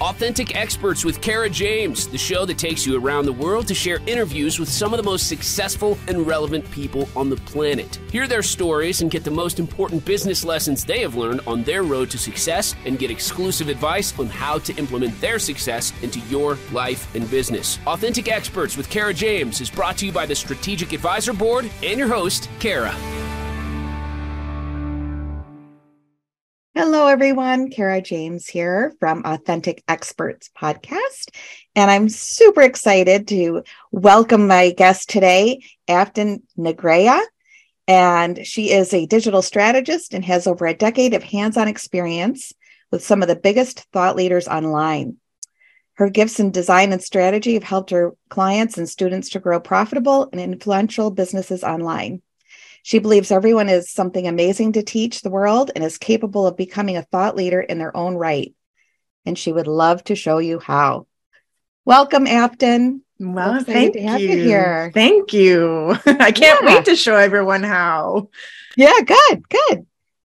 Authentic Experts with Kara James, the show that takes you around the world to share interviews with some of the most successful and relevant people on the planet. Hear their stories and get the most important business lessons they have learned on their road to success and get exclusive advice on how to implement their success into your life and business. Authentic Experts with Kara James is brought to you by the Strategic Advisor Board and your host, Kara. Hello, everyone. Kara James here from Authentic Experts Podcast. And I'm super excited to welcome my guest today, Afton Negrea. And she is a digital strategist and has over a decade of hands on experience with some of the biggest thought leaders online. Her gifts in design and strategy have helped her clients and students to grow profitable and influential businesses online. She believes everyone is something amazing to teach the world and is capable of becoming a thought leader in their own right. And she would love to show you how. Welcome, Afton. Well, thank you. you. here. Thank you. I can't yeah. wait to show everyone how. Yeah, good, good.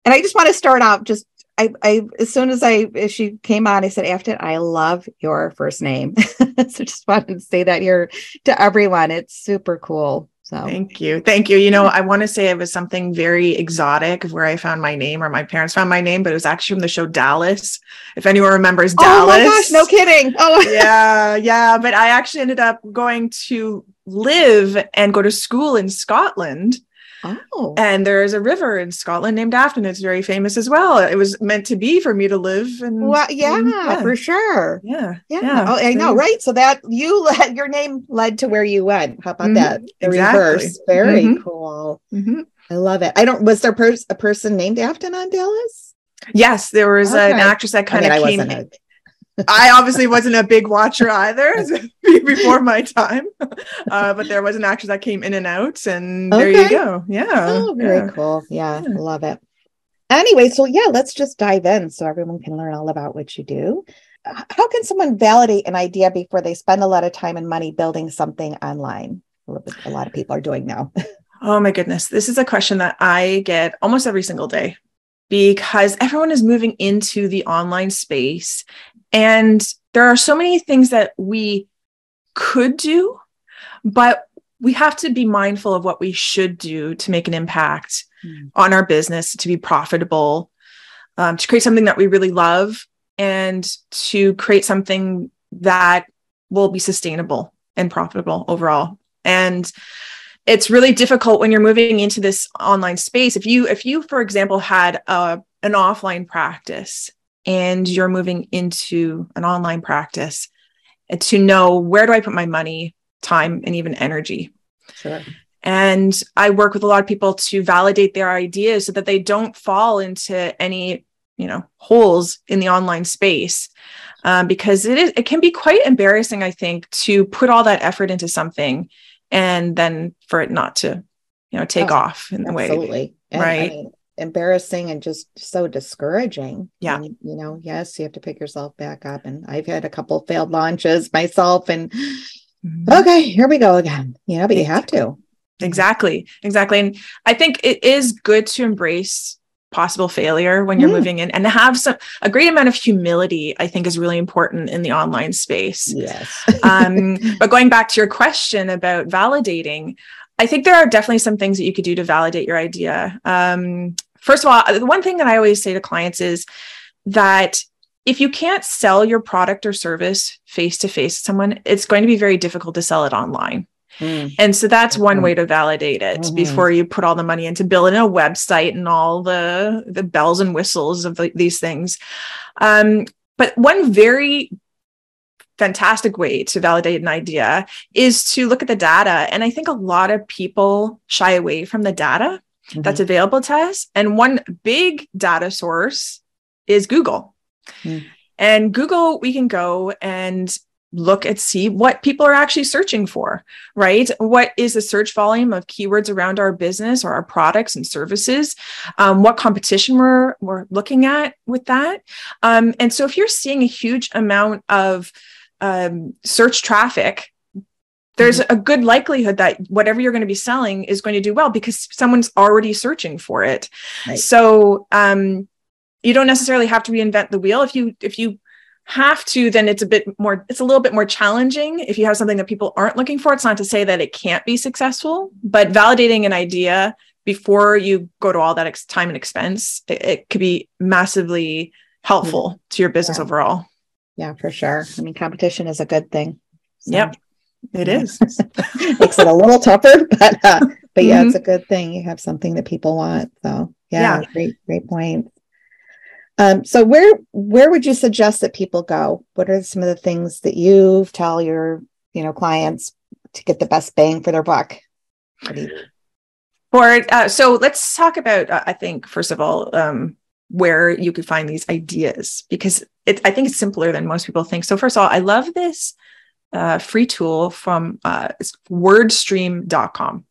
And I just want to start out just I, I as soon as I as she came on, I said, Afton, I love your first name. so just wanted to say that here to everyone. It's super cool. So thank you. Thank you. You know, I want to say it was something very exotic of where I found my name or my parents found my name, but it was actually from the show Dallas. If anyone remembers Dallas. Oh my gosh, no kidding. Oh yeah, yeah. But I actually ended up going to live and go to school in Scotland Oh. And there is a river in Scotland named Afton. It's very famous as well. It was meant to be for me to live. And well, yeah, and, yeah. for sure. Yeah. Yeah. yeah. Oh, I know, right? So that you led your name led to where you went. How about mm-hmm. that? The exactly. reverse. Very mm-hmm. cool. Mm-hmm. I love it. I don't was there pers- a person named Afton on Dallas? Yes, there was okay. an actress that kind of came. I obviously wasn't a big watcher either before my time, uh, but there was an actress that came in and out, and okay. there you go. Yeah. Oh, very yeah. cool. Yeah, yeah, love it. Anyway, so yeah, let's just dive in so everyone can learn all about what you do. How can someone validate an idea before they spend a lot of time and money building something online? A lot of people are doing now. oh my goodness, this is a question that I get almost every single day because everyone is moving into the online space and there are so many things that we could do, but we have to be mindful of what we should do to make an impact mm. on our business, to be profitable, um, to create something that we really love, and to create something that will be sustainable and profitable overall. And it's really difficult when you're moving into this online space. If you, if you, for example, had a, an offline practice and you're moving into an online practice to know where do I put my money, time, and even energy. Sure. And I work with a lot of people to validate their ideas so that they don't fall into any, you know, holes in the online space. Um, because it is it can be quite embarrassing, I think, to put all that effort into something and then for it not to, you know, take oh, off in the way. Absolutely. right. I mean, embarrassing and just so discouraging. Yeah. And, you know, yes, you have to pick yourself back up. And I've had a couple failed launches myself and mm-hmm. okay, here we go again. You know, but you have to. Exactly. Exactly. And I think it is good to embrace possible failure when you're mm. moving in and have some a great amount of humility i think is really important in the online space yes um, but going back to your question about validating i think there are definitely some things that you could do to validate your idea um, first of all, the one thing that I always say to clients is that if you can't sell your product or service face to face to someone, it's going to be very difficult to sell it online. Mm. And so that's mm-hmm. one way to validate it mm-hmm. before you put all the money into building a website and all the, the bells and whistles of the, these things. Um, but one very fantastic way to validate an idea is to look at the data. And I think a lot of people shy away from the data mm-hmm. that's available to us. And one big data source is Google. Mm. And Google, we can go and look at see what people are actually searching for right what is the search volume of keywords around our business or our products and services um, what competition we're, we're looking at with that um, and so if you're seeing a huge amount of um, search traffic there's mm-hmm. a good likelihood that whatever you're going to be selling is going to do well because someone's already searching for it. Right. So um, you don't necessarily have to reinvent the wheel if you if you have to, then it's a bit more, it's a little bit more challenging. If you have something that people aren't looking for, it's not to say that it can't be successful, but validating an idea before you go to all that ex- time and expense, it, it, could be massively helpful mm-hmm. to your business yeah. overall. Yeah, for sure. I mean, competition is a good thing. So, yep. It yeah. is. Makes it a little tougher, but uh, but yeah, mm-hmm. it's a good thing. You have something that people want. So yeah, yeah. great, great point. Um, so where where would you suggest that people go? What are some of the things that you tell your you know clients to get the best bang for their buck? For uh, so let's talk about uh, I think first of all um, where you could find these ideas because it I think it's simpler than most people think. So first of all, I love this uh, free tool from uh, wordstream.com.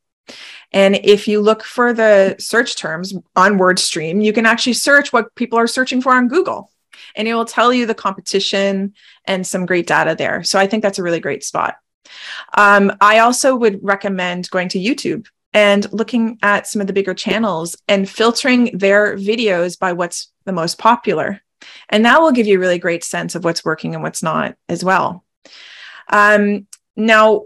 And if you look for the search terms on WordStream, you can actually search what people are searching for on Google. And it will tell you the competition and some great data there. So I think that's a really great spot. Um, I also would recommend going to YouTube and looking at some of the bigger channels and filtering their videos by what's the most popular. And that will give you a really great sense of what's working and what's not as well. Um, now,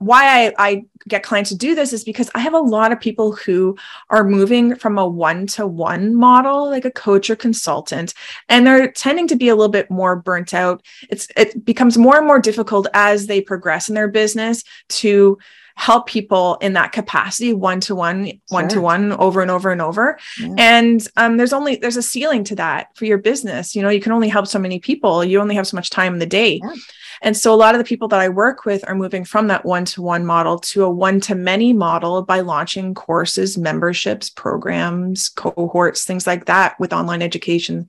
why I, I, get clients to do this is because I have a lot of people who are moving from a one to one model, like a coach or consultant, and they're tending to be a little bit more burnt out. It's it becomes more and more difficult as they progress in their business to help people in that capacity one to one one to one over and over and over yeah. and um, there's only there's a ceiling to that for your business you know you can only help so many people you only have so much time in the day yeah. And so a lot of the people that I work with are moving from that one to one model to a one to many model by launching courses, memberships, programs, cohorts, things like that with online education.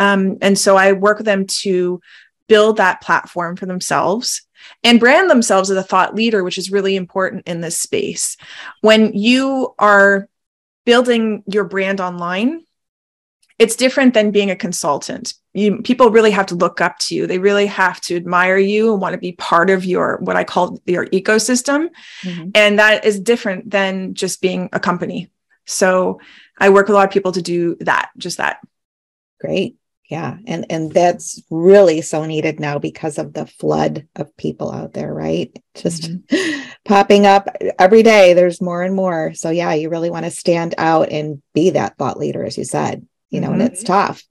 Um, and so I work with them to build that platform for themselves and brand themselves as a thought leader, which is really important in this space. When you are building your brand online, it's different than being a consultant. You people really have to look up to you. They really have to admire you and want to be part of your what i call your ecosystem. Mm-hmm. and that is different than just being a company. So i work with a lot of people to do that just that. Great yeah and and that's really so needed now because of the flood of people out there right just mm-hmm. popping up every day there's more and more so yeah you really want to stand out and be that thought leader as you said you know mm-hmm. and it's tough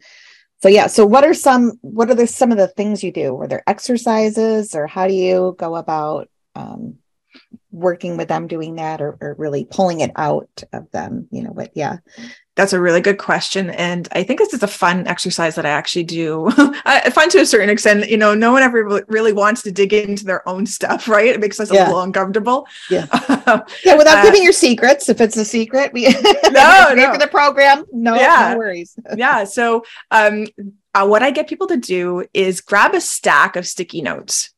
so yeah so what are some what are the some of the things you do are there exercises or how do you go about um, working with them doing that or, or really pulling it out of them you know what yeah that's a really good question. And I think this is a fun exercise that I actually do. I find to a certain extent, you know, no one ever really wants to dig into their own stuff, right? It makes us yeah. a little uncomfortable. Yeah. yeah. Without uh, giving your secrets, if it's a secret, we no, no. for the program. No, yeah. no worries. yeah. So, um, uh, what I get people to do is grab a stack of sticky notes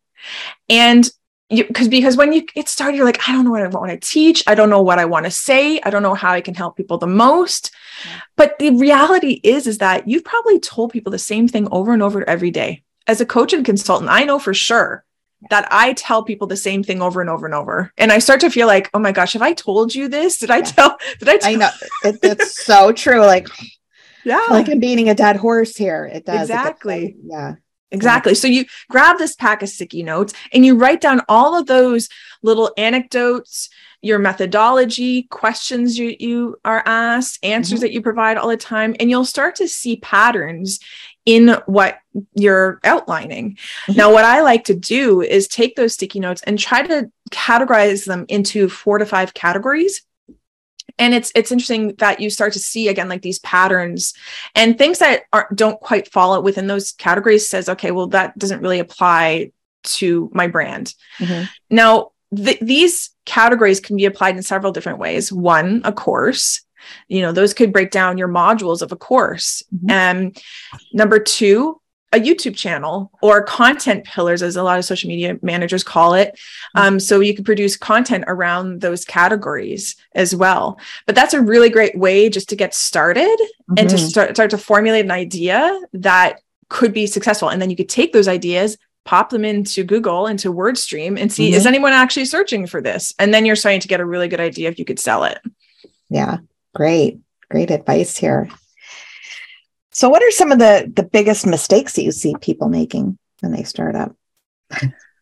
and because because when you get started, you're like, I don't know what I want to teach. I don't know what I want to say. I don't know how I can help people the most. Yeah. But the reality is, is that you've probably told people the same thing over and over every day. As a coach and consultant, I know for sure that I tell people the same thing over and over and over. And I start to feel like, oh my gosh, have I told you this? Did I tell? Did I tell? I know it, it's so true. Like, yeah, like I'm beating a dead horse here. It does exactly. It yeah. Exactly. So you grab this pack of sticky notes and you write down all of those little anecdotes, your methodology, questions you, you are asked, answers mm-hmm. that you provide all the time, and you'll start to see patterns in what you're outlining. Mm-hmm. Now, what I like to do is take those sticky notes and try to categorize them into four to five categories and it's it's interesting that you start to see again like these patterns and things that are, don't quite fall within those categories says okay well that doesn't really apply to my brand mm-hmm. now th- these categories can be applied in several different ways one a course you know those could break down your modules of a course and mm-hmm. um, number two a YouTube channel or content pillars, as a lot of social media managers call it. Mm-hmm. Um, so you can produce content around those categories as well. But that's a really great way just to get started mm-hmm. and to mm-hmm. start, start to formulate an idea that could be successful. And then you could take those ideas, pop them into Google, into WordStream, and see mm-hmm. is anyone actually searching for this? And then you're starting to get a really good idea if you could sell it. Yeah, great, great advice here. So, what are some of the the biggest mistakes that you see people making when they start up?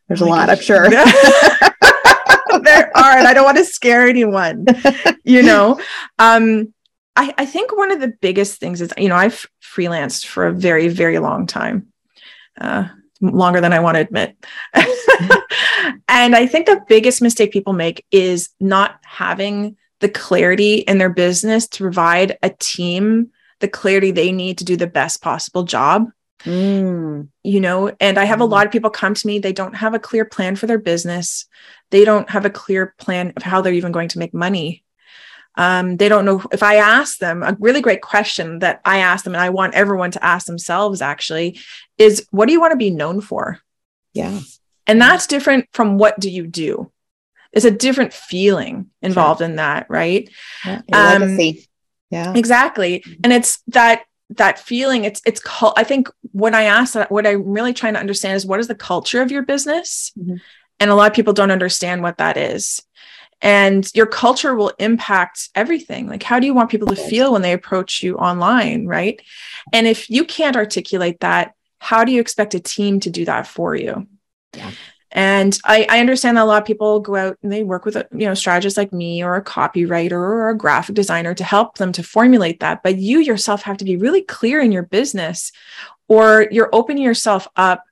There's a lot, I'm sure. there are, and I don't want to scare anyone. You know, um, I, I think one of the biggest things is, you know, I've freelanced for a very, very long time, uh, longer than I want to admit. and I think the biggest mistake people make is not having the clarity in their business to provide a team the clarity they need to do the best possible job. Mm. You know, and I have a mm. lot of people come to me, they don't have a clear plan for their business. They don't have a clear plan of how they're even going to make money. Um, they don't know if I ask them a really great question that I ask them, and I want everyone to ask themselves actually is what do you want to be known for? Yeah. And that's different from what do you do? It's a different feeling involved sure. in that, right? Yeah, um, legacy. Yeah. Exactly. And it's that that feeling it's it's called i think when i ask that what i'm really trying to understand is what is the culture of your business mm-hmm. and a lot of people don't understand what that is and your culture will impact everything like how do you want people to feel when they approach you online right and if you can't articulate that how do you expect a team to do that for you yeah. And I, I, understand that a lot of people go out and they work with a you know strategists like me or a copywriter or a graphic designer to help them to formulate that. But you yourself have to be really clear in your business, or you're opening yourself up,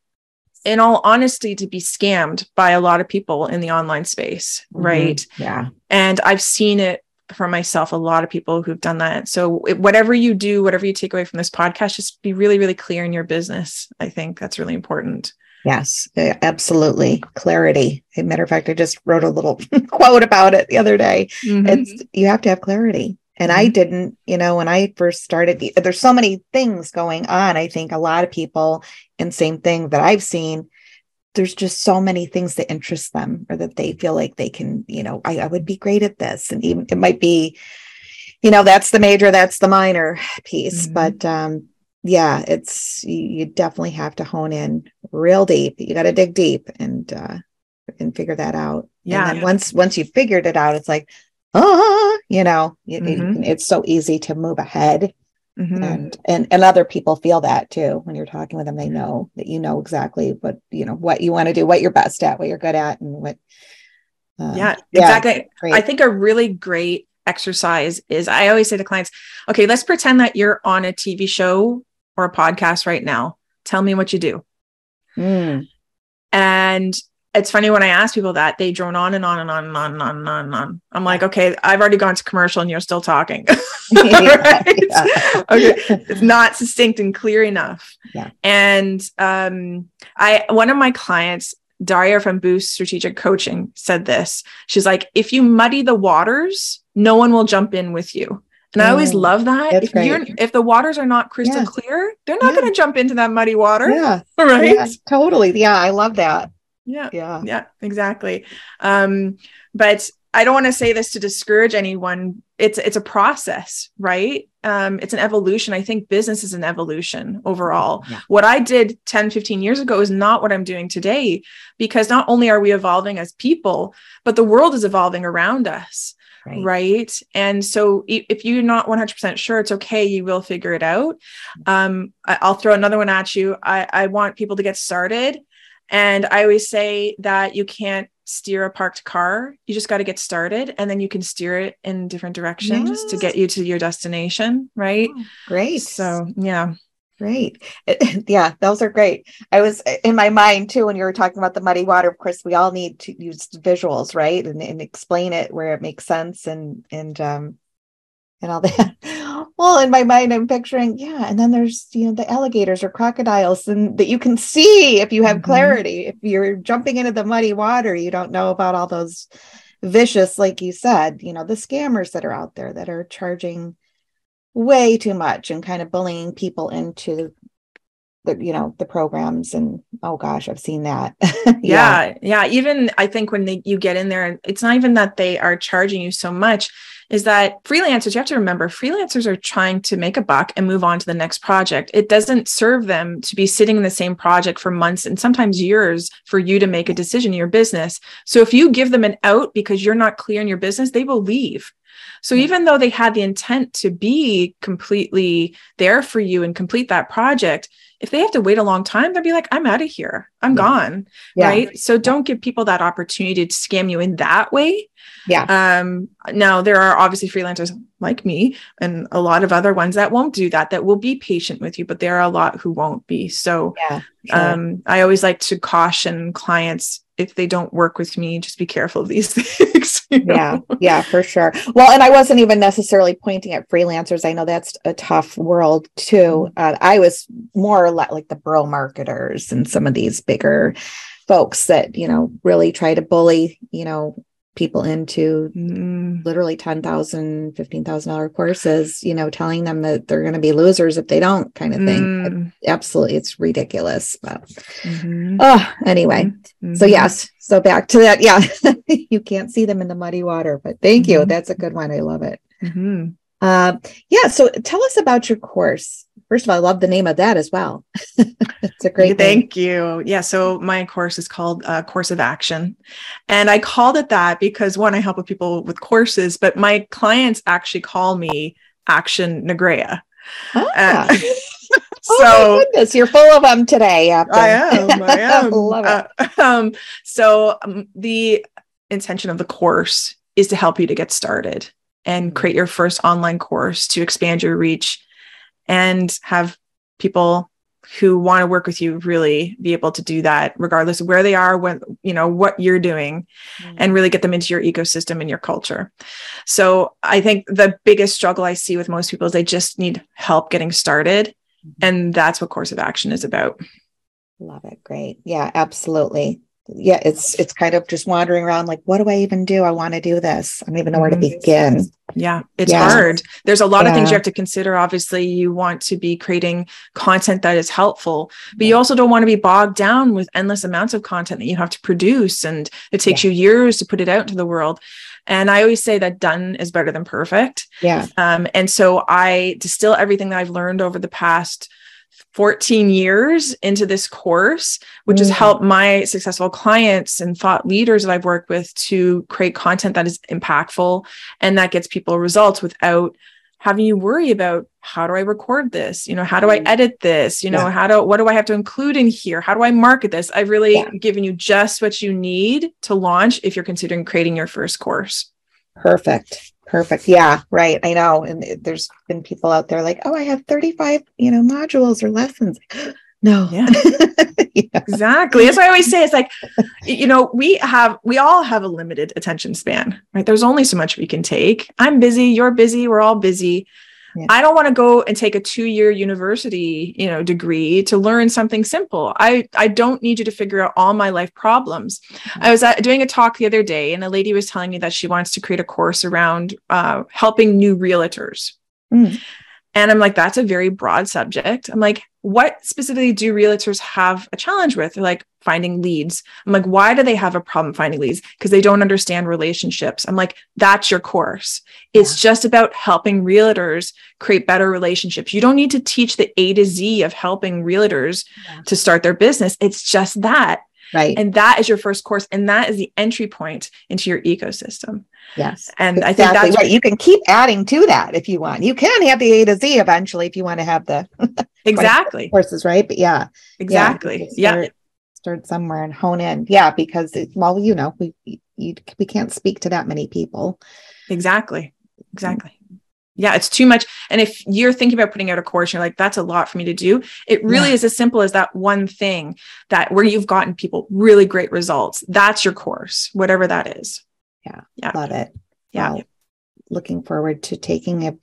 in all honesty, to be scammed by a lot of people in the online space, mm-hmm. right? Yeah. And I've seen it for myself, a lot of people who've done that. So whatever you do, whatever you take away from this podcast, just be really, really clear in your business. I think that's really important. Yes, absolutely. Clarity. As a matter of fact, I just wrote a little quote about it the other day. Mm-hmm. It's you have to have clarity. And mm-hmm. I didn't, you know, when I first started, there's so many things going on. I think a lot of people, and same thing that I've seen, there's just so many things that interest them or that they feel like they can, you know, I, I would be great at this. And even it might be, you know, that's the major, that's the minor piece. Mm-hmm. But um, yeah, it's you definitely have to hone in real deep. You got to dig deep and uh and figure that out. Yeah. And then once once you've figured it out, it's like, ah, you know, mm-hmm. it, it's so easy to move ahead. Mm-hmm. And and and other people feel that too when you're talking with them. They know that you know exactly what you know what you want to do, what you're best at, what you're good at, and what. Uh, yeah, exactly. Yeah, I think a really great exercise is I always say to clients, okay, let's pretend that you're on a TV show or a podcast right now. Tell me what you do. Mm. And it's funny when I ask people that they drone on and on and on and on and on and on and on. I'm like, okay, I've already gone to commercial and you're still talking. right? yeah. Okay. It's not succinct and clear enough. Yeah. And um, I one of my clients, Daria from Boost Strategic Coaching, said this. She's like, if you muddy the waters, no one will jump in with you. And I always love that. If you're if the waters are not crystal yeah. clear, they're not yeah. going to jump into that muddy water. Yeah. Right. Yeah, totally. Yeah. I love that. Yeah. Yeah. Yeah. Exactly. Um, but I don't want to say this to discourage anyone. It's it's a process, right? Um, it's an evolution. I think business is an evolution overall. Yeah. What I did 10, 15 years ago is not what I'm doing today because not only are we evolving as people, but the world is evolving around us. Right. right. And so if you're not 100% sure, it's okay. You will figure it out. Um, I'll throw another one at you. I, I want people to get started. And I always say that you can't steer a parked car. You just got to get started and then you can steer it in different directions yes. to get you to your destination. Right. Oh, great. So, yeah. Great. Yeah, those are great. I was uh, in my mind too when you were talking about the muddy water. Of course, we all need to use visuals, right? And, and explain it where it makes sense and and um and all that. Well, in my mind, I'm picturing, yeah, and then there's you know the alligators or crocodiles and that you can see if you have mm-hmm. clarity. If you're jumping into the muddy water, you don't know about all those vicious, like you said, you know, the scammers that are out there that are charging way too much and kind of bullying people into the you know the programs and oh gosh i've seen that yeah. yeah. yeah even i think when they, you get in there it's not even that they are charging you so much is that freelancers you have to remember freelancers are trying to make a buck and move on to the next project. It doesn't serve them to be sitting in the same project for months and sometimes years for you to make a decision in your business. So if you give them an out because you're not clear in your business they will leave. So mm-hmm. even though they had the intent to be completely there for you and complete that project, if they have to wait a long time, they'll be like, I'm out of here. I'm yeah. gone. Yeah. Right. So don't give people that opportunity to scam you in that way. Yeah. Um, now there are obviously freelancers like me and a lot of other ones that won't do that, that will be patient with you, but there are a lot who won't be. So yeah, sure. um, I always like to caution clients if they don't work with me, just be careful of these things. know? Yeah, yeah, for sure. Well, and I wasn't even necessarily pointing at freelancers. I know that's a tough world too. Mm-hmm. Uh, I was more like the bro marketers and some of these bigger folks that you know really try to bully you know people into mm. literally $10,000, $15,000 courses, you know, telling them that they're going to be losers if they don't kind of thing. Mm. absolutely. It's ridiculous. But mm-hmm. oh, anyway. Mm-hmm. So yes. So back to that. Yeah. you can't see them in the muddy water, but thank you. Mm-hmm. That's a good one. I love it. Uh, yeah. So tell us about your course. First of all, I love the name of that as well. it's a great. Thank name. you. Yeah. So my course is called uh, Course of Action, and I called it that because one, I help with people with courses, but my clients actually call me Action Negrea. Ah. Uh, so oh my goodness, you're full of them today. Afton. I am. I am. love it. Uh, um, so um, the intention of the course is to help you to get started and mm-hmm. create your first online course to expand your reach and have people who want to work with you really be able to do that regardless of where they are when you know what you're doing mm-hmm. and really get them into your ecosystem and your culture so i think the biggest struggle i see with most people is they just need help getting started mm-hmm. and that's what course of action is about love it great yeah absolutely yeah, it's it's kind of just wandering around like, what do I even do? I want to do this. I don't even know where to mm-hmm. begin. Yeah, it's yeah. hard. There's a lot yeah. of things you have to consider. Obviously, you want to be creating content that is helpful, but you also don't want to be bogged down with endless amounts of content that you have to produce and it takes you years to put it out into the world. And I always say that done is better than perfect. Yeah. Um, and so I distill everything that I've learned over the past 14 years into this course, which mm. has helped my successful clients and thought leaders that I've worked with to create content that is impactful and that gets people results without having you worry about how do I record this? You know, how do I mm. edit this? You know, yeah. how do what do I have to include in here? How do I market this? I've really yeah. given you just what you need to launch if you're considering creating your first course. Perfect. Perfect. Yeah, right. I know. And there's been people out there like, oh, I have 35, you know, modules or lessons. No. Yeah. yeah. Exactly. As I always say, it's like, you know, we have, we all have a limited attention span, right? There's only so much we can take. I'm busy. You're busy. We're all busy. Yeah. I don't want to go and take a two-year university, you know, degree to learn something simple. I I don't need you to figure out all my life problems. Mm-hmm. I was at, doing a talk the other day, and a lady was telling me that she wants to create a course around uh, helping new realtors. Mm. And I'm like, that's a very broad subject. I'm like, what specifically do realtors have a challenge with? They're like finding leads. I'm like, why do they have a problem finding leads? Because they don't understand relationships. I'm like, that's your course. It's yeah. just about helping realtors create better relationships. You don't need to teach the A to Z of helping realtors yeah. to start their business. It's just that. Right. And that is your first course. And that is the entry point into your ecosystem. Yes. And exactly I think that's right. You can keep adding to that if you want. You can have the A to Z eventually if you want to have the exactly courses, right? But yeah. Exactly. Yeah. Start, somewhere and hone in. Yeah. Because it, well, you know, we you, we can't speak to that many people. Exactly. Exactly yeah, it's too much. And if you're thinking about putting out a course, you're like, that's a lot for me to do. It really yeah. is as simple as that one thing that where you've gotten people really great results. That's your course, whatever that is. Yeah. Yeah. Love it. Yeah. Well, looking forward to taking a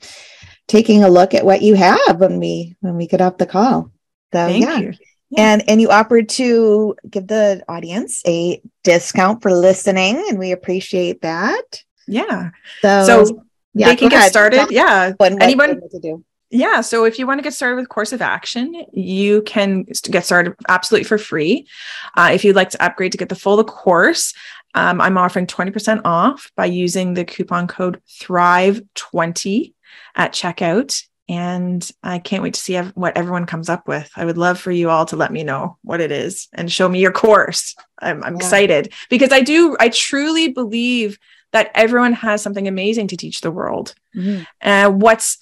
taking a look at what you have when we when we get off the call. So Thank yeah. You. Yeah. And and you offered to give the audience a discount for listening, and we appreciate that. Yeah. So, so yeah, they can get ahead. started. yeah. Anyone to do. Yeah. So if you want to get started with Course of Action, you can get started absolutely for free. Uh, if you'd like to upgrade to get the full course, um, I'm offering 20% off by using the coupon code Thrive20 at checkout. And I can't wait to see what everyone comes up with. I would love for you all to let me know what it is and show me your course. I'm, I'm yeah. excited because I do, I truly believe that everyone has something amazing to teach the world. Mm-hmm. And uh, what's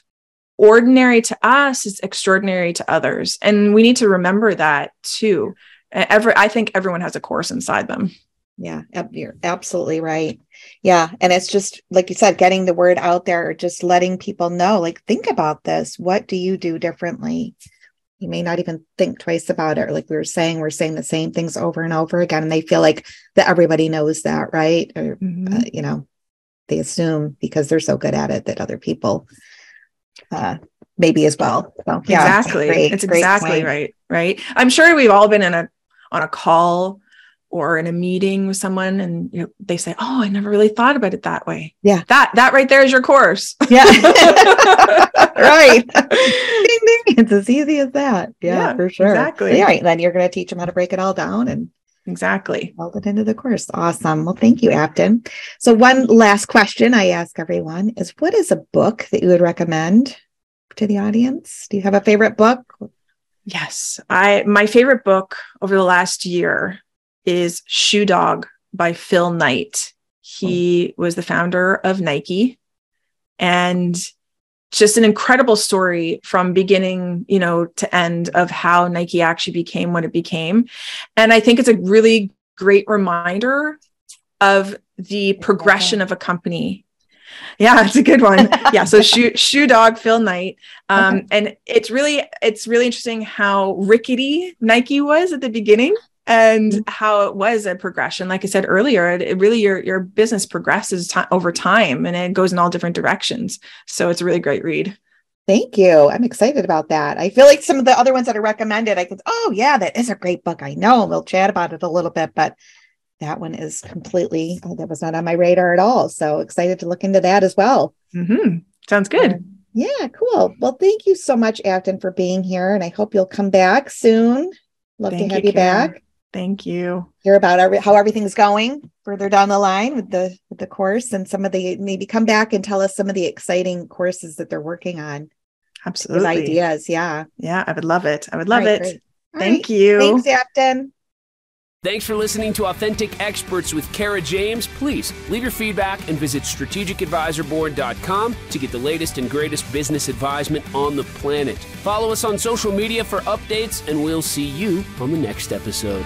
ordinary to us is extraordinary to others. And we need to remember that too. Every, I think everyone has a course inside them. Yeah, you're absolutely right. Yeah. And it's just, like you said, getting the word out there, just letting people know, like, think about this. What do you do differently? You may not even think twice about it. Or like we were saying, we're saying the same things over and over again. And they feel like that everybody knows that, right? Or, mm-hmm. uh, you know, they assume because they're so good at it that other people uh, maybe as well. So, yeah, exactly. Great, it's great exactly point. right. Right. I'm sure we've all been in a on a call or in a meeting with someone and you know, they say, "Oh, I never really thought about it that way." Yeah. That that right there is your course. Yeah. right. ding, ding. It's as easy as that. Yeah, yeah for sure. Exactly. Yeah, then you're going to teach them how to break it all down and exactly build it into the course. Awesome. Well, thank you, Afton. So one last question I ask everyone is what is a book that you would recommend to the audience? Do you have a favorite book? Yes. I my favorite book over the last year is Shoe Dog by Phil Knight. He oh. was the founder of Nike and just an incredible story from beginning, you know, to end of how Nike actually became what it became. And I think it's a really great reminder of the progression of a company. Yeah, it's a good one. yeah. So shoe shoe dog Phil Knight. Um, okay. and it's really it's really interesting how rickety Nike was at the beginning and mm-hmm. how it was a progression like i said earlier it, it really your your business progresses t- over time and it goes in all different directions so it's a really great read Thank you. I'm excited about that. I feel like some of the other ones that are recommended, I could, oh, yeah, that is a great book. I know. We'll chat about it a little bit, but that one is completely, oh, that was not on my radar at all. So excited to look into that as well. Mm-hmm. Sounds good. Um, yeah, cool. Well, thank you so much, Afton, for being here. And I hope you'll come back soon. Love thank to have you, you back. Thank you. Hear about our, how everything's going further down the line with the with the course and some of the maybe come back and tell us some of the exciting courses that they're working on. Absolutely. ideas. Yeah. Yeah, I would love it. I would love right, it. Thank right. you. Thanks, Afton. Thanks for listening to Authentic Experts with Kara James. Please leave your feedback and visit strategicadvisorboard.com to get the latest and greatest business advisement on the planet. Follow us on social media for updates, and we'll see you on the next episode.